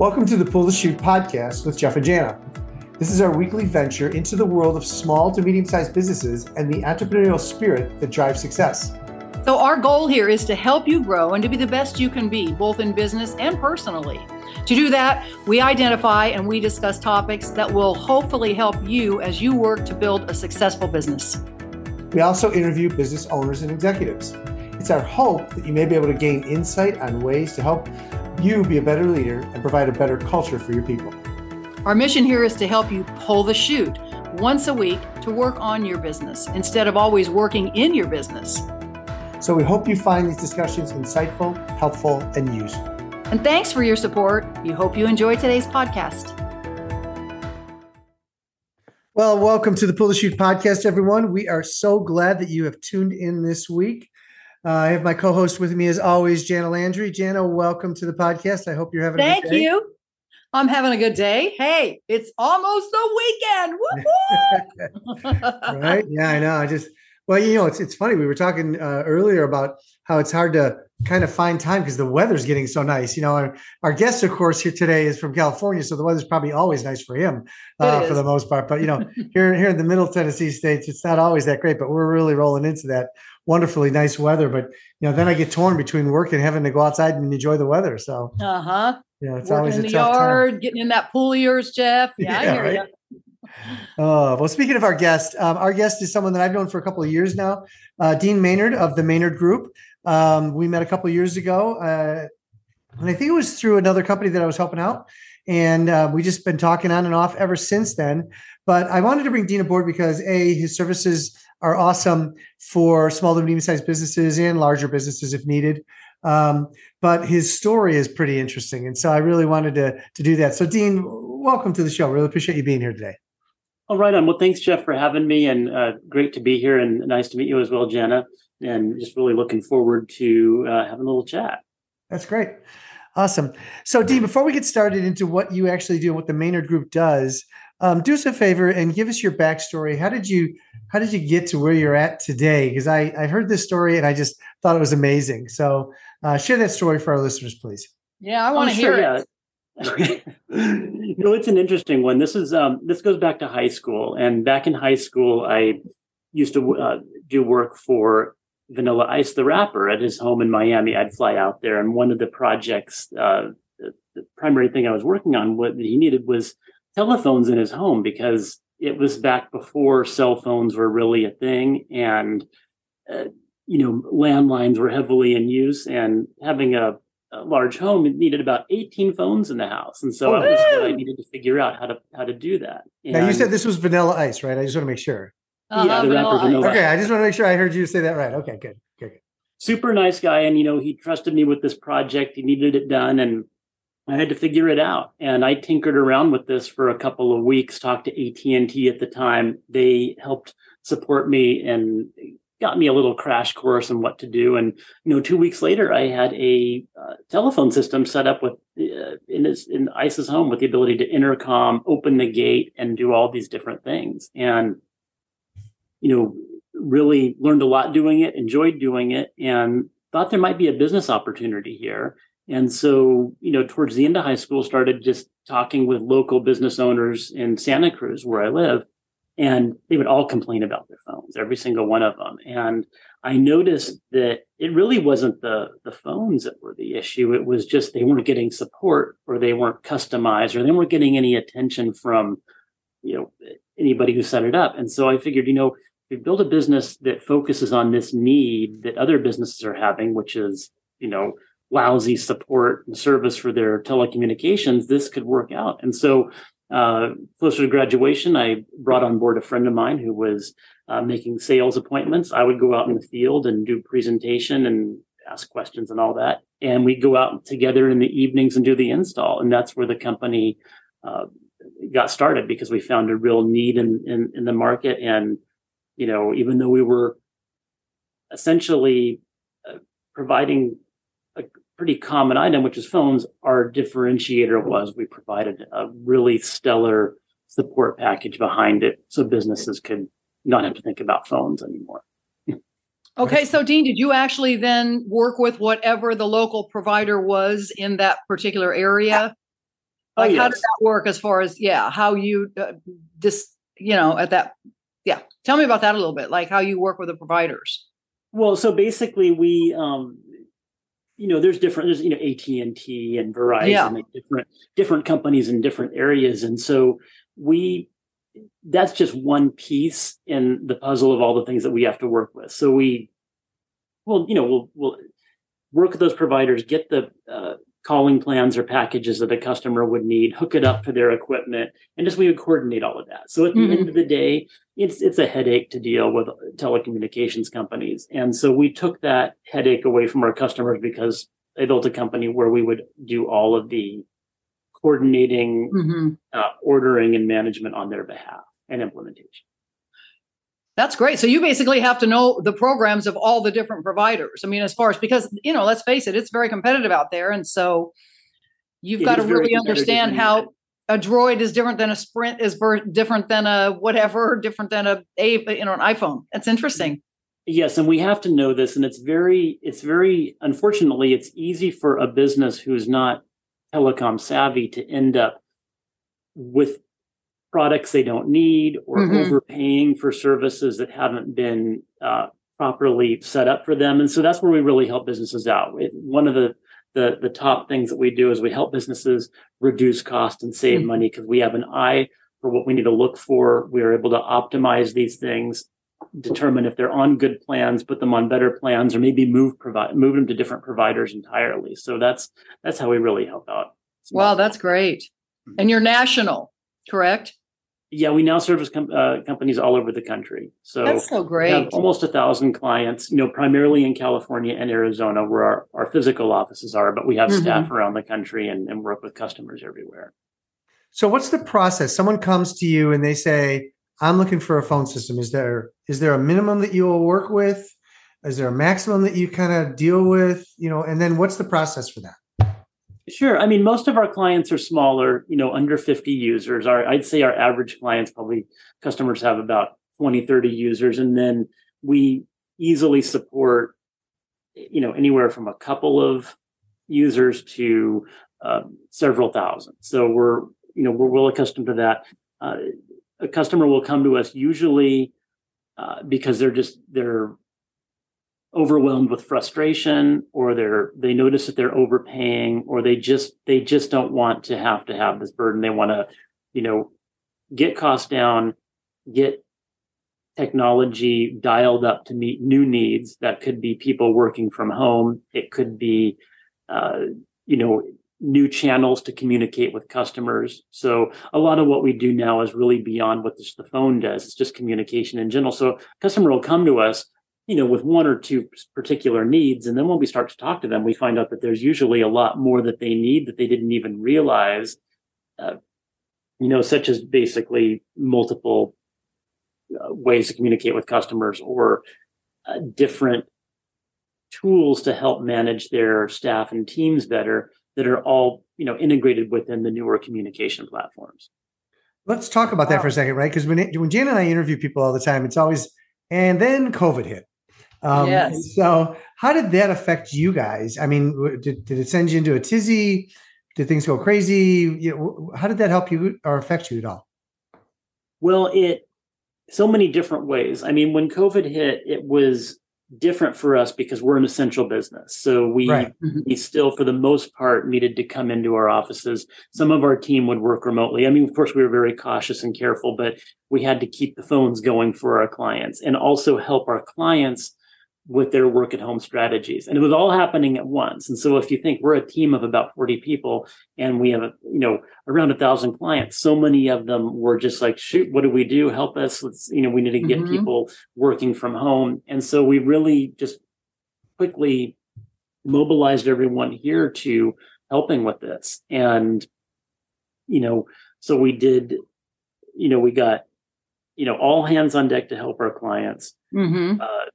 Welcome to the Pull the Chute podcast with Jeff and Jana. This is our weekly venture into the world of small to medium sized businesses and the entrepreneurial spirit that drives success. So, our goal here is to help you grow and to be the best you can be, both in business and personally. To do that, we identify and we discuss topics that will hopefully help you as you work to build a successful business. We also interview business owners and executives. It's our hope that you may be able to gain insight on ways to help you be a better leader and provide a better culture for your people. Our mission here is to help you pull the chute once a week to work on your business instead of always working in your business. So we hope you find these discussions insightful, helpful, and useful. And thanks for your support. We hope you enjoy today's podcast. Well, welcome to the Pull the Chute podcast, everyone. We are so glad that you have tuned in this week. Uh, I have my co-host with me as always, Jana Landry. Jana, welcome to the podcast. I hope you're having Thank a good day. Thank you. I'm having a good day. Hey, it's almost the weekend. right? Yeah, I know. I just well, you know, it's it's funny. We were talking uh, earlier about how it's hard to kind of find time because the weather's getting so nice. You know, our, our guest, of course, here today is from California, so the weather's probably always nice for him uh, for the most part. But you know, here here in the Middle Tennessee states, it's not always that great. But we're really rolling into that wonderfully nice weather. But you know, then I get torn between work and having to go outside and enjoy the weather. So uh huh. Yeah, it's Working always in the tough yard, time. getting in that pool of yours, Jeff. Yeah, I hear right? you. Uh, well, speaking of our guest, um, our guest is someone that I've known for a couple of years now, uh, Dean Maynard of the Maynard Group. Um, we met a couple of years ago, uh, and I think it was through another company that I was helping out, and uh, we just been talking on and off ever since then. But I wanted to bring Dean aboard because a his services are awesome for small to medium sized businesses and larger businesses if needed. Um, but his story is pretty interesting, and so I really wanted to to do that. So, Dean, welcome to the show. Really appreciate you being here today. All right, on. Well, thanks, Jeff, for having me, and uh, great to be here, and nice to meet you as well, Jenna. And just really looking forward to uh, having a little chat. That's great. Awesome. So, Dean, before we get started into what you actually do and what the Maynard Group does, um, do us a favor and give us your backstory. How did you how did you get to where you're at today? Because I I heard this story and I just thought it was amazing. So, uh, share that story for our listeners, please. Yeah, I want to Oh, sure, hear it. yeah. you know, it's an interesting one. This is um, this goes back to high school, and back in high school, I used to uh, do work for Vanilla Ice, the rapper, at his home in Miami. I'd fly out there, and one of the projects, uh, the, the primary thing I was working on, what he needed was telephones in his home because it was back before cell phones were really a thing, and uh, you know, landlines were heavily in use, and having a a large home, it needed about 18 phones in the house. And so Oh, that was what I needed to figure out how to how to do that. now, you said this was Vanilla Ice, right? I just want to make sure. Uh-huh, the rapper Vanilla Vanilla Ice. Okay, I just want to make sure I heard you say that right. Okay, good. Good. good. super nice guy and you know he trusted me with this project he needed it done and i had to figure it out. And i tinkered around with this for a couple of weeks talked to at&t at the time. They helped support me and got me a little crash course on what to do. And you know two weeks later i had a uh, telephone system set up with uh, in his in ice's home with the ability to intercom open the gate and do all these different things. And you know really learned a lot doing it, enjoyed doing it, and thought there might be a business opportunity here. And so, you know, towards the end of high school, started just talking with local business owners in Santa Cruz, where I live, and they would all complain about their phones, every single one of them. And I noticed that it really wasn't the the phones that were the issue. It was just they weren't getting support, or they weren't customized, or they weren't getting any attention from, you know, anybody who set it up. And so I figured, you know, if we build a business that focuses on this need that other businesses are having, which is, you know, lousy support and service for their telecommunications, this could work out. And so, uh, closer to graduation, I brought on board a friend of mine who was uh, making sales appointments. I would go out in the field and do presentation and ask questions and all that. And we'd go out together in the evenings and do the install. And that's where the company uh, got started because we found a real need in, in, in the market. And, you know, even though we were essentially uh, providing pretty common item, which is phones, our differentiator was we provided a really stellar support package behind it so businesses could not have to think about phones anymore. Okay, so Dean, did you actually then work with whatever the local provider was in that particular area? Like, yes. how does that work as far as yeah, how you uh, this you know at that yeah. Tell me about that a little bit, like how you work with the providers. Well, so basically, we um, you know, there's different, there's, you know, AT&T and Verizon, yeah. like different, different companies in different areas. And so we, that's just one piece in the puzzle of all the things that we have to work with. So we, well, you know, we'll, we'll work with those providers, get the uh, calling plans or packages that a customer would need, hook it up to their equipment, and just we would coordinate all of that. So at the mm-hmm. end of the day, it's it's a headache to deal with telecommunications companies, and so we took that headache away from our customers because they built a company where we would do all of the coordinating, mm-hmm. uh, ordering, and management on their behalf and implementation. That's great. So you basically have to know the programs of all the different providers. I mean, as far as because you know, let's face it, it's very competitive out there, and so you've it got to really understand how a droid is different than a sprint is different than a whatever different than a, a you know an iphone that's interesting yes and we have to know this and it's very it's very unfortunately it's easy for a business who's not telecom savvy to end up with products they don't need or mm-hmm. overpaying for services that haven't been uh, properly set up for them. And so that's where we really help businesses out. It, one of the, the, the top things that we do is we help businesses reduce cost and save mm-hmm. money because we have an eye for what we need to look for. We are able to optimize these things, determine if they're on good plans, put them on better plans, or maybe move provide move them to different providers entirely. So that's that's how we really help out. Wow, that's great. And you're national, correct? Yeah, we now service com- uh, companies all over the country. So that's so great. have almost a thousand clients. You know, primarily in California and Arizona, where our, our physical offices are, but we have mm-hmm. staff around the country and, and work with customers everywhere. So, what's the process? Someone comes to you and they say, "I'm looking for a phone system. Is there is there a minimum that you will work with? Is there a maximum that you kind of deal with? You know, and then what's the process for that?" Sure. I mean, most of our clients are smaller, you know, under 50 users. Our, I'd say our average clients probably customers have about 20, 30 users. And then we easily support, you know, anywhere from a couple of users to uh, several thousand. So we're, you know, we're well accustomed to that. Uh, a customer will come to us usually uh, because they're just, they're overwhelmed with frustration or they're they notice that they're overpaying or they just they just don't want to have to have this burden. They want to you know get costs down get technology dialed up to meet new needs. That could be people working from home. It could be uh, you know new channels to communicate with customers. So a lot of what we do now is really beyond what this, the phone does. It's just communication in general. So customer will come to us you know, with one or two particular needs. And then when we start to talk to them, we find out that there's usually a lot more that they need that they didn't even realize, uh, you know, such as basically multiple uh, ways to communicate with customers or uh, different tools to help manage their staff and teams better that are all, you know, integrated within the newer communication platforms. Let's talk about that for a second, right? Because when, when Jan and I interview people all the time, it's always, and then COVID hit um, yes. So, how did that affect you guys? I mean, did, did it send you into a tizzy? Did things go crazy? You know, how did that help you or affect you at all? Well, it so many different ways. I mean, when COVID hit, it was different for us because we're an essential business. So we right. Mm-hmm. we still, for the most part, needed to come into our offices. Some of our team would work remotely. I mean, of course, we were very cautious and careful, but we had to keep the phones going for our clients and also help our clients with their work at home strategies. And it was all happening at once. And so if you think we're a team of about 40 people and we have you know around a thousand clients so many of them were just like shoot what do we do? Help us. Let's you know we need to get mm-hmm. people working from home. And so we really just quickly mobilized everyone here to helping with this. And you know so we did you know we got you know all hands on deck to help our clients. Mm-hmm. uh,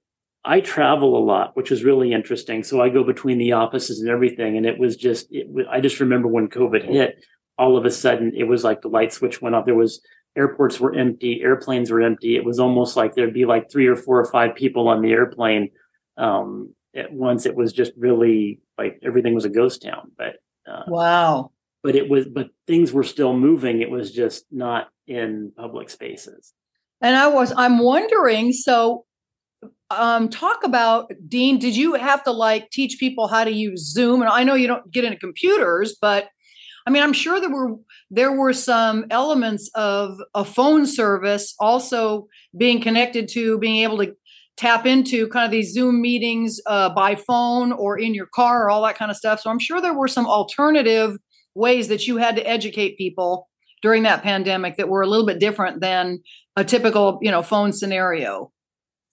I travel a lot, which is really interesting. So I go between the offices and everything. And it was just, it, I just remember when COVID hit, all of a sudden it was like the light switch went off. There was airports were empty, airplanes were empty. It was almost like there'd be like three or four or five people on the airplane. Um, at once it was just really like everything was a ghost town. But uh, wow. but it was but things were still moving. It was just not in public spaces. And I was I'm wondering so um, talk about Dean. Did you have to like teach people how to use Zoom? And I know you don't get into computers, but I mean, I'm sure there were there were some elements of a phone service also being connected to being able to tap into kind of these Zoom meetings uh, by phone or in your car or all that kind of stuff. So I'm sure there were some alternative ways that you had to educate people during that pandemic that were a little bit different than a typical, you know, phone scenario.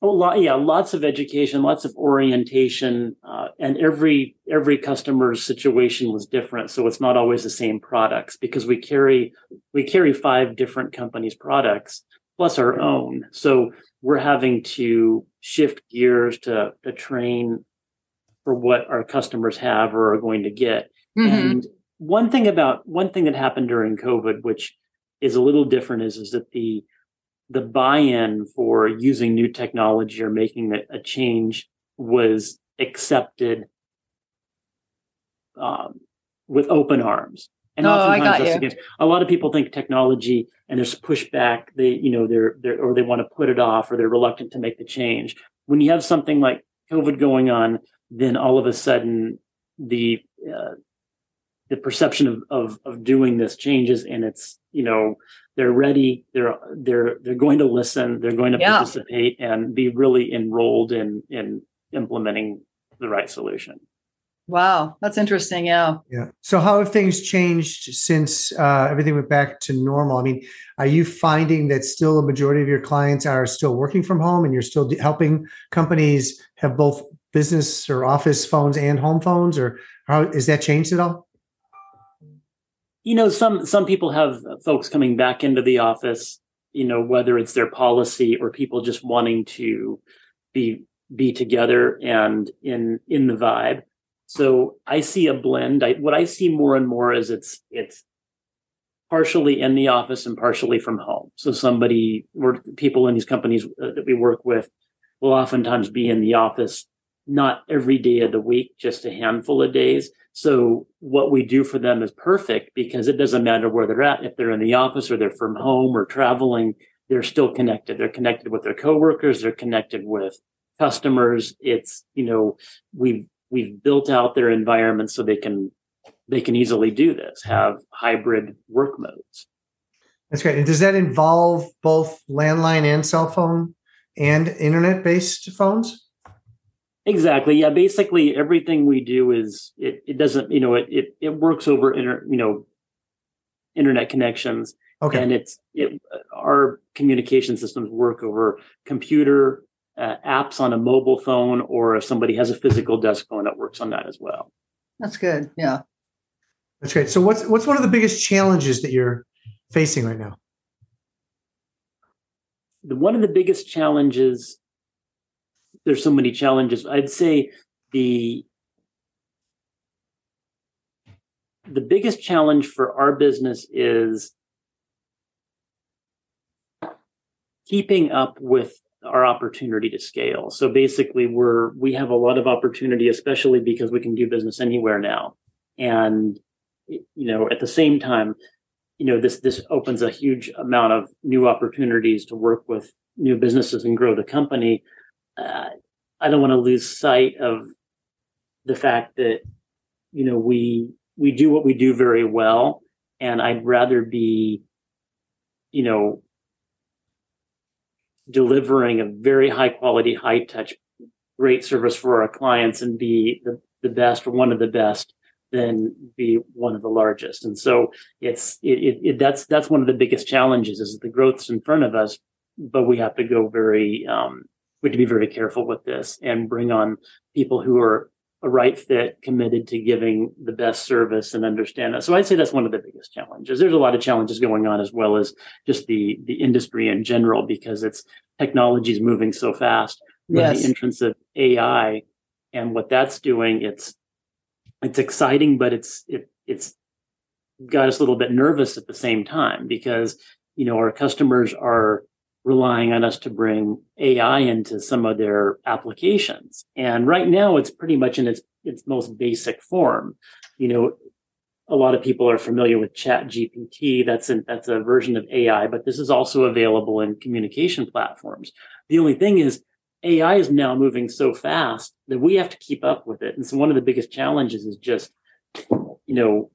Oh, lot, yeah, lots of education, lots of orientation, uh, and every every customer's situation was different. So it's not always the same products because we carry we carry five different companies' products plus our own. So we're having to shift gears to to train for what our customers have or are going to get. Mm-hmm. And one thing about one thing that happened during COVID, which is a little different, is is that the the buy-in for using new technology or making a, change was accepted um, with open arms. And oh, oftentimes that's against a lot of people think technology and there's pushback. They, you know, they're, they're or they want to put it off or they're reluctant to make the change. When you have something like COVID going on, then all of a sudden the uh, the perception of, of of doing this changes and it's you know they're ready they're they're they're going to listen they're going to yeah. participate and be really enrolled in in implementing the right solution. Wow that's interesting yeah. Yeah. So how have things changed since uh, everything went back to normal? I mean are you finding that still a majority of your clients are still working from home and you're still helping companies have both business or office phones and home phones or how is that changed at all you know some some people have folks coming back into the office you know whether it's their policy or people just wanting to be be together and in in the vibe. So i see a blend. I, what i see more and more is it's it's partially in the office and partially from home. So somebody or people in these companies uh, that we work with will oftentimes be in the office not every day of the week just a handful of days so what we do for them is perfect because it doesn't matter where they're at. If they're in the office or they're from home or traveling, they're still connected. They're connected with their coworkers. They're connected with customers. It's, you know, we've, we've built out their environment so they can, they can easily do this, have hybrid work modes. That's great. And does that involve both landline and cell phone and internet based phones? Exactly. Yeah. Basically, everything we do is it. It doesn't. You know. It it, it works over inter. You know, internet connections. Okay. And it's it. Our communication systems work over computer uh, apps on a mobile phone, or if somebody has a physical desk phone, it works on that as well. That's good. Yeah. That's great. So, what's what's one of the biggest challenges that you're facing right now? The one of the biggest challenges there's so many challenges. I'd say the the biggest challenge for our business is keeping up with our opportunity to scale. So basically we're we have a lot of opportunity especially because we can do business anywhere now. And you know, at the same time, you know, this this opens a huge amount of new opportunities to work with new businesses and grow the company uh, I don't want to lose sight of the fact that you know we we do what we do very well, and I'd rather be, you know, delivering a very high quality, high touch, great service for our clients and be the, the best or one of the best than be one of the largest. And so it's it, it, it, that's that's one of the biggest challenges is the growth's in front of us, but we have to go very um, we have to be very careful with this and bring on people who are a right fit, committed to giving the best service and understand that. So I'd say that's one of the biggest challenges. There's a lot of challenges going on as well as just the the industry in general because it's technology is moving so fast. Yes. The entrance of AI and what that's doing, it's it's exciting, but it's it it's got us a little bit nervous at the same time because you know our customers are relying on us to bring AI into some of their applications. And right now it's pretty much in its its most basic form. You know, a lot of people are familiar with chat gpt that's an, that's a version of ai but this is also available in communication platforms the only thing is ai is now moving so fast that we have to keep up with it and so one of the biggest challenges is just you know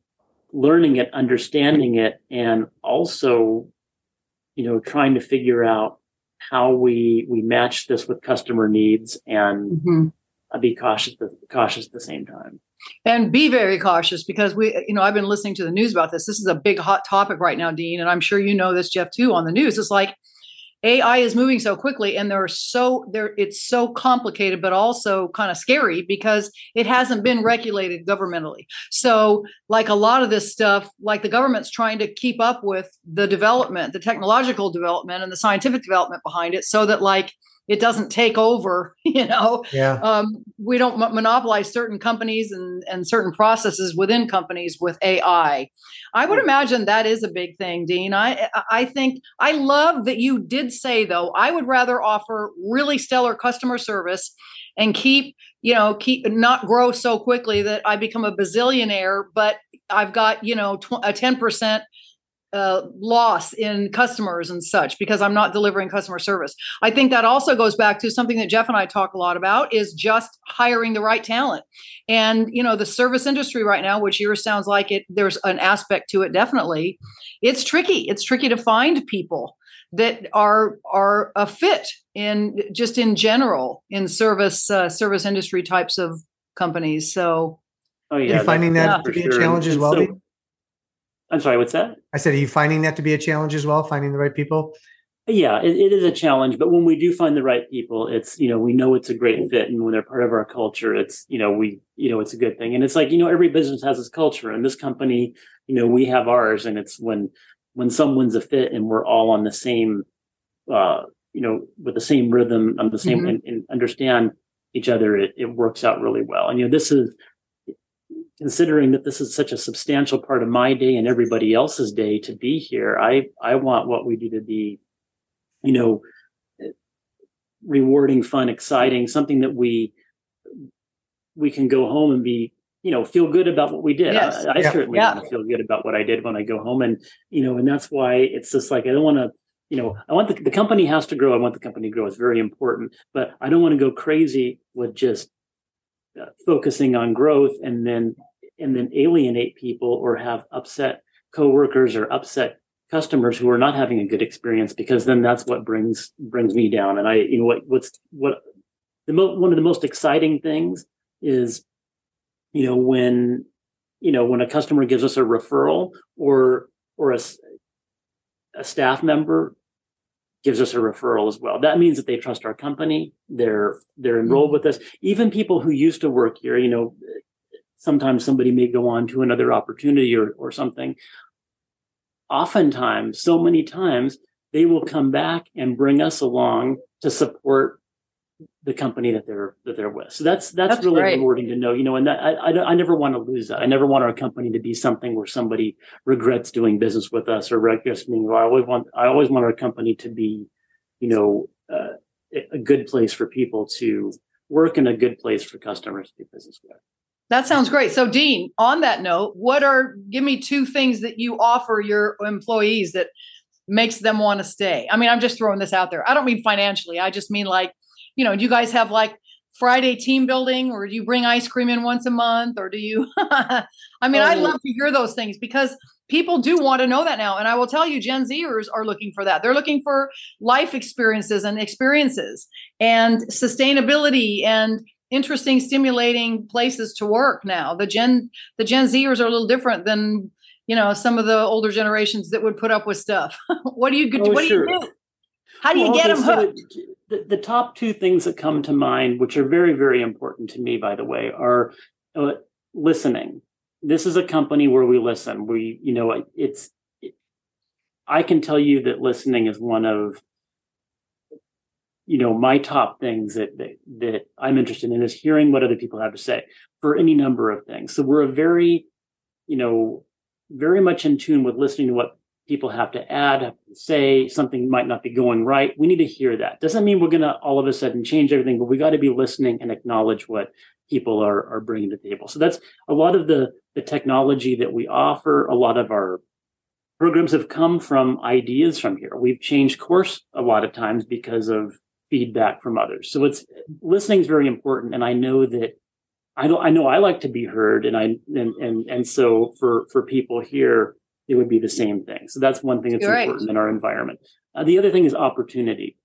learning it understanding it and also you know trying to figure out how we we match this with customer needs and mm-hmm. be cautious cautious at the same time. And be very cautious because we you know i've been listening to the news about this. This is a big hot topic right now dean and i'm sure you know this jeff too on the news. It's like ai is moving so quickly and they're so there it's so complicated but also kind of scary because it hasn't been regulated governmentally. So like a lot of this stuff like the government's trying to keep up with the development the technological development and the scientific development behind it so that like it doesn't take over you know? Yeah. Um, we don't m- monopolize certain companies and and certain processes within companies with ai i. Would imagine that is a big thing dean. I i think i love that you did say though i would rather offer really stellar customer service and keep you know keep not grow so quickly that i become a bazillionaire but i've got you know tw- a 10% uh, loss in customers and such because I'm not delivering customer service. I think that also goes back to something that Jeff and I talk a lot about is just hiring the right talent. And you know, the service industry right now, which yours sounds like it, there's an aspect to it definitely. It's tricky. It's tricky to find people that are are a fit in just in general in service uh, service industry types of companies. So, oh yeah, finding that yeah. to be a challenge as well. So, I'm sorry, what's that? I said, are you finding that to be a challenge as well, finding the right people? Yeah, it, it is a challenge, but when we do find the right people, it's you know we know it's a great fit, and when they're part of our culture, it's you know we you know it's a good thing, and it's like you know every business has its culture, and this company, you know, we have ours, and it's when when someone's a fit and we're all on the same, uh, you know, with the same rhythm, on the same, mm-hmm. and, and understand each other, it, it works out really well. And you know, this is considering that this is such a substantial part of my day and everybody else's day to be here i i want what we do to be you know rewarding fun exciting something that we we can go home and be you know feel good about what we did yes. i, I yeah. certainly yeah. want to feel good about what i did when i go home and you know and that's why it's just like i don't want to you know i want the, the company has to grow i want the company to grow it's very important but i don't want to go crazy with just uh, focusing on growth and then and then alienate people or have upset coworkers or upset customers who are not having a good experience because then that's what brings brings me down. And i you know what what's what the mo- one of the most exciting things is you know when you know when a customer gives us a referral or or a, a staff member gives us a referral as well. That means that they trust our company. They're they're enrolled mm-hmm. with us. Even people who used to work here you know sometimes somebody may go on to another opportunity or, or something. Oftentimes, so many times, they will come back and bring us along to support the company that they're that they're with. So that's that's, that's really great. rewarding to know, you know. And that I, I, I never want to lose that. I never want our company to be something where somebody regrets doing business with us or regrets being. I always want I always want our company to be, you know, uh, a good place for people to work and a good place for customers to do business with. That sounds great. So, Dean, on that note, what are give me two things that you offer your employees that makes them want to stay? I mean, I'm just throwing this out there. I don't mean financially. I just mean like, you know, do you guys have like Friday team building or do you bring ice cream in once a month or do you I mean, oh. I love to hear those things because people do want to know that now. And I will tell you, Gen Zers are looking for that. They're looking for life experiences and experiences and sustainability and interesting, stimulating places to work now. The Gen the Gen Zers are a little different than you know some of the older generations that would put up with stuff. what do you oh, what sure. do you do? How do you get them hooked? The, the, top two things that come to mind, which are very very important to me, by the way, are uh, listening. This is a company where we listen. We you know it's. It, I can tell you that listening is one of you know my top things that, that that i'm interested in is hearing what other people have to say for any number of things. So we're a very you know very much in tune with listening to what people have to add say. Something might not be going right. We need to hear that. Doesn't mean we're going to all of a sudden change everything but we got to be listening and acknowledge what people are are bringing to the table. So that's a lot of the the technology that we offer, a lot of our programs have come from ideas from here. We've changed course a lot of times because of feedback from others. So it's listening is very important. And I know that I know I know I like to be heard and I and and and so for for people here it would be the same thing. So that's one thing that's You're important right. in our environment. Uh, the other thing is opportunity.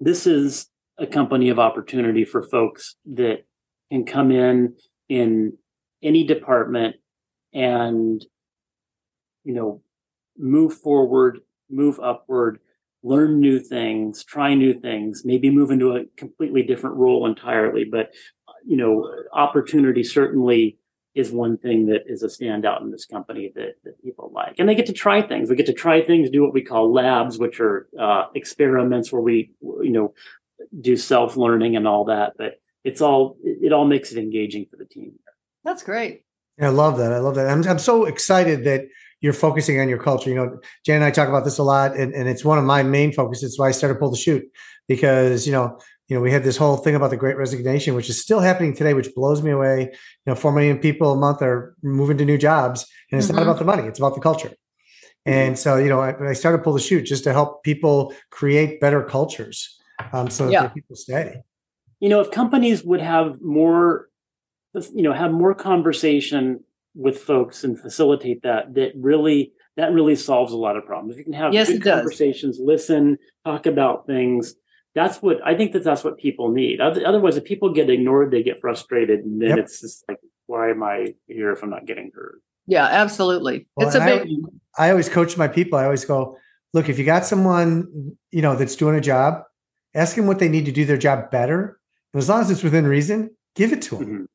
This is a company of opportunity for folks that can come in in any department and you know move forward, move upward, learn new things, try new things, maybe move into a completely different role entirely. But you know, opportunity certainly is one thing that is a standout in this company that, that people like. And they get to try things. We get to try things, do what we call labs, which are uh, experiments where we, you know, do self learning and all that. But it's all, it all makes it engaging for the team. That's great. I love that. I love that. I'm, I'm so excited that you're focusing on your culture. You know, Jan and I talk about this a lot, and, and it's one of my main focuses. It's why I started Pull the Chute because you know, you know, we had this whole thing about the Great Resignation, which is still happening today, which blows me away. You know, four million people a month are moving to new jobs, and it's Mhm. not about the money; it's about the culture. And so, you know, I, I started Pull the Chute just to help people create better cultures, um, so that Yeah. people stay. you know if companies would have more you know have more conversation with folks and facilitate that that really that really solves a lot of problems if you can have Yes, good it does. conversations listen talk about things that's what i think that that's what people need otherwise if people get ignored they get frustrated and then Yep. it's just like why am i here if i'm not getting heard Yeah, absolutely. Well, it's a and I- I always coach my people. I always go, look, if you got someone, you know, that's doing a job, ask them what they need to do their job better. And as long as it's within reason, give it to them. Mhm.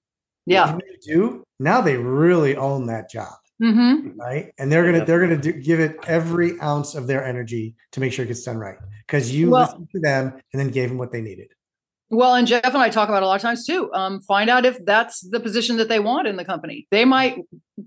yeah. If they do, now they really own that job, Mm-hmm. right? And they're gonna they're gonna do, give it every ounce of their energy to make sure it gets done right because you Well- listened to them and then gave them what they needed. Well, and Jeff and I talk about it a lot of times too. Um, find out if that's the position that they want in the company. They might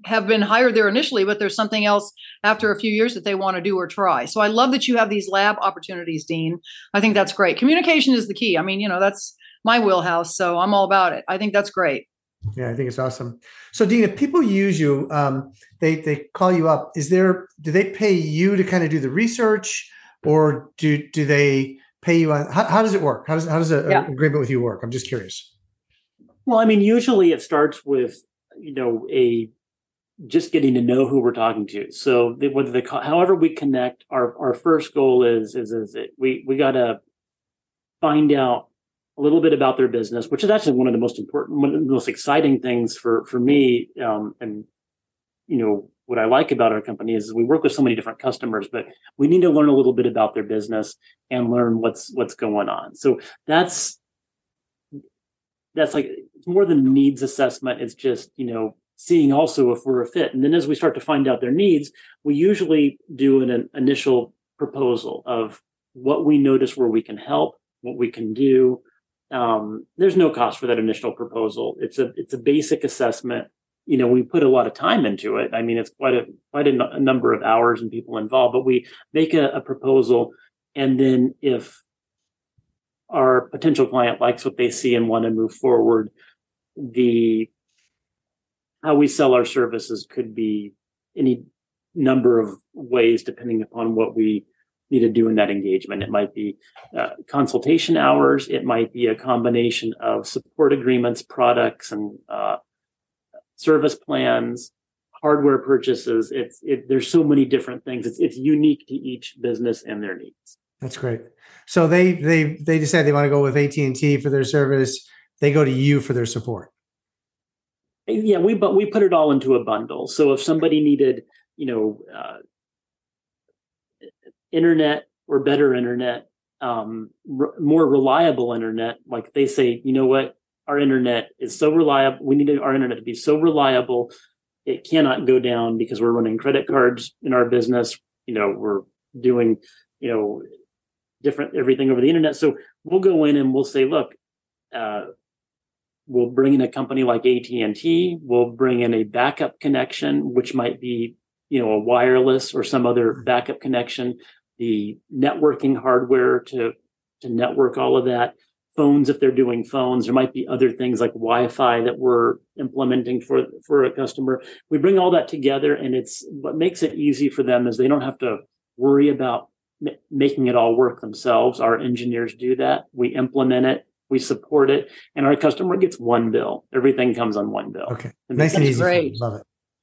have been hired there initially, but there's something else after a few years that they want to do or try. So I love that you have these lab opportunities, Dean. I think that's great. Communication is the key. I mean, you know, that's my wheelhouse, so I'm all about it. I think that's great. Yeah, I think it's awesome. So, Dean, if people use you, um, they they call you up. Is there do they pay you to kind of do the research, or do do they pay you on? How, how does it work? How does how does an Yeah. agreement with you work? I'm just curious. well i mean usually it starts with you know a just getting to know who we're talking to so the, whether they call however we connect our our first goal is is is it, we we got to find out a little bit about their business which is actually one of the most important one of the most exciting things for for me um and you know what i like about our company is we work with so many different customers but we need to learn a little bit about their business and learn what's what's going on. So that's that's like it's more than needs assessment. It's just you know seeing also if we're a fit. And then as we start to find out their needs we usually do an, an initial proposal of what we notice where we can help what we can do um, there's no cost for that initial proposal. It's a it's a basic assessment. You know we put a lot of time into it. I mean it's quite a quite a, number of hours and people involved but we make a, a proposal and then if our potential client likes what they see and want to move forward the how we sell our services could be any number of ways depending upon what we need to do in that engagement it might be uh, consultation hours it might be a combination of support agreements products and uh, service plans hardware purchases it's it, there's so many different things it's it's unique to each business and their needs That's great. So they they they decide they want to go with AT and T for their service. They go to you for their support. yeah we but we put it all into a bundle so if somebody needed you know uh, internet or better internet um, r- more reliable internet like they say you know what? Our internet is so reliable we need our internet to be so reliable it cannot go down because we're running credit cards in our business. You know we're doing you know different everything over the internet. So we'll go in and we'll say look uh, we'll bring in a company like AT&T. We'll bring in a backup connection which might be you know a wireless or some other backup connection the networking hardware to to network all of that phones if they're doing phones. There might be other things like Wi-Fi that we're implementing for for a customer. We bring all that together, and it's what makes it easy for them is they don't have to worry about m- making it all work themselves. Our engineers do that. We implement it. We support it, and our customer gets one bill. Everything comes on one bill. Okay. And Nice and That's easy. great. Love it.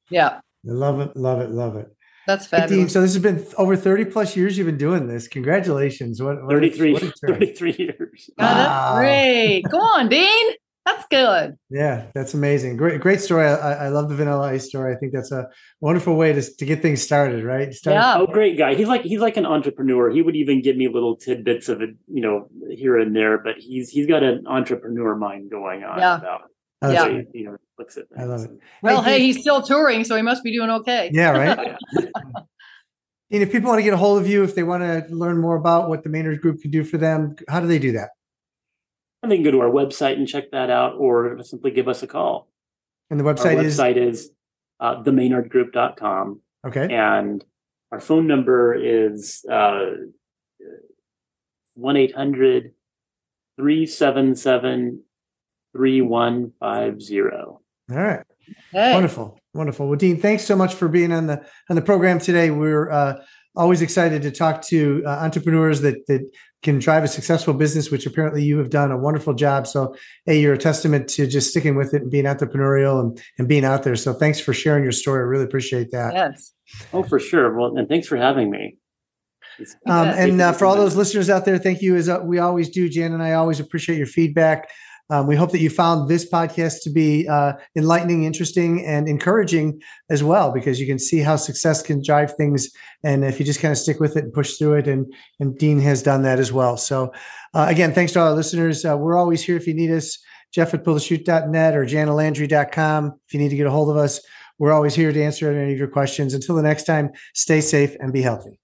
Yeah, Love it. Love it. Love it. That's Hey, Dean, fabulous. so this has been over 30 plus years you've been doing this. Congratulations. What, what 33, what 33 years. God, that's great. Go on, Dean. That's good. Yeah, that's amazing. Great, great story. I, I love the Vanilla Ice story. I think that's a wonderful way to, to get things started, right? Start- Yeah. Oh, great guy. He's like he's like an entrepreneur. He would even give me little tidbits of it, you know, here and there. But he's he's got an entrepreneur mind going on Yeah. about Oh, Yeah. way great. he, you know looks at things. I love it. Well, Hey, hey, he's still touring, so he must be doing okay. Yeah, right. And if people want to get a hold of you, if they want to learn more about what the Maynard Group can do for them, how do they do that? And they can go to our website and check that out, or simply give us a call. And the Our website is website is uh, themaynardgroup.com, okay. and our phone number is uh, one 800 377 3150 All right. Hey, Wonderful, wonderful. Well, Dean, thanks so much for being on the on the program today. We're uh, always excited to talk to uh, entrepreneurs that that can drive a successful business, which apparently you have done a wonderful job. So, hey, you're a testament to just sticking with it and being entrepreneurial and and being out there. So, thanks for sharing your story. I really appreciate that. yes. Oh, for sure. Well, and thanks for having me. Um, and uh, for all those listeners out there, thank you as uh, we always do. Jan and I always appreciate your feedback. Um, we hope that you found this podcast to be uh, enlightening, interesting, and encouraging as well, because you can see how success can drive things. And if you just kind of stick with it and push through it, and and Dean has done that as well. So, uh, again, thanks to all our listeners. Uh, we're always here if you need us. Jeff at pullthechute.net or janalandry.com. If you need to get a hold of us, we're always here to answer any of your questions. Until the next time, stay safe and be healthy.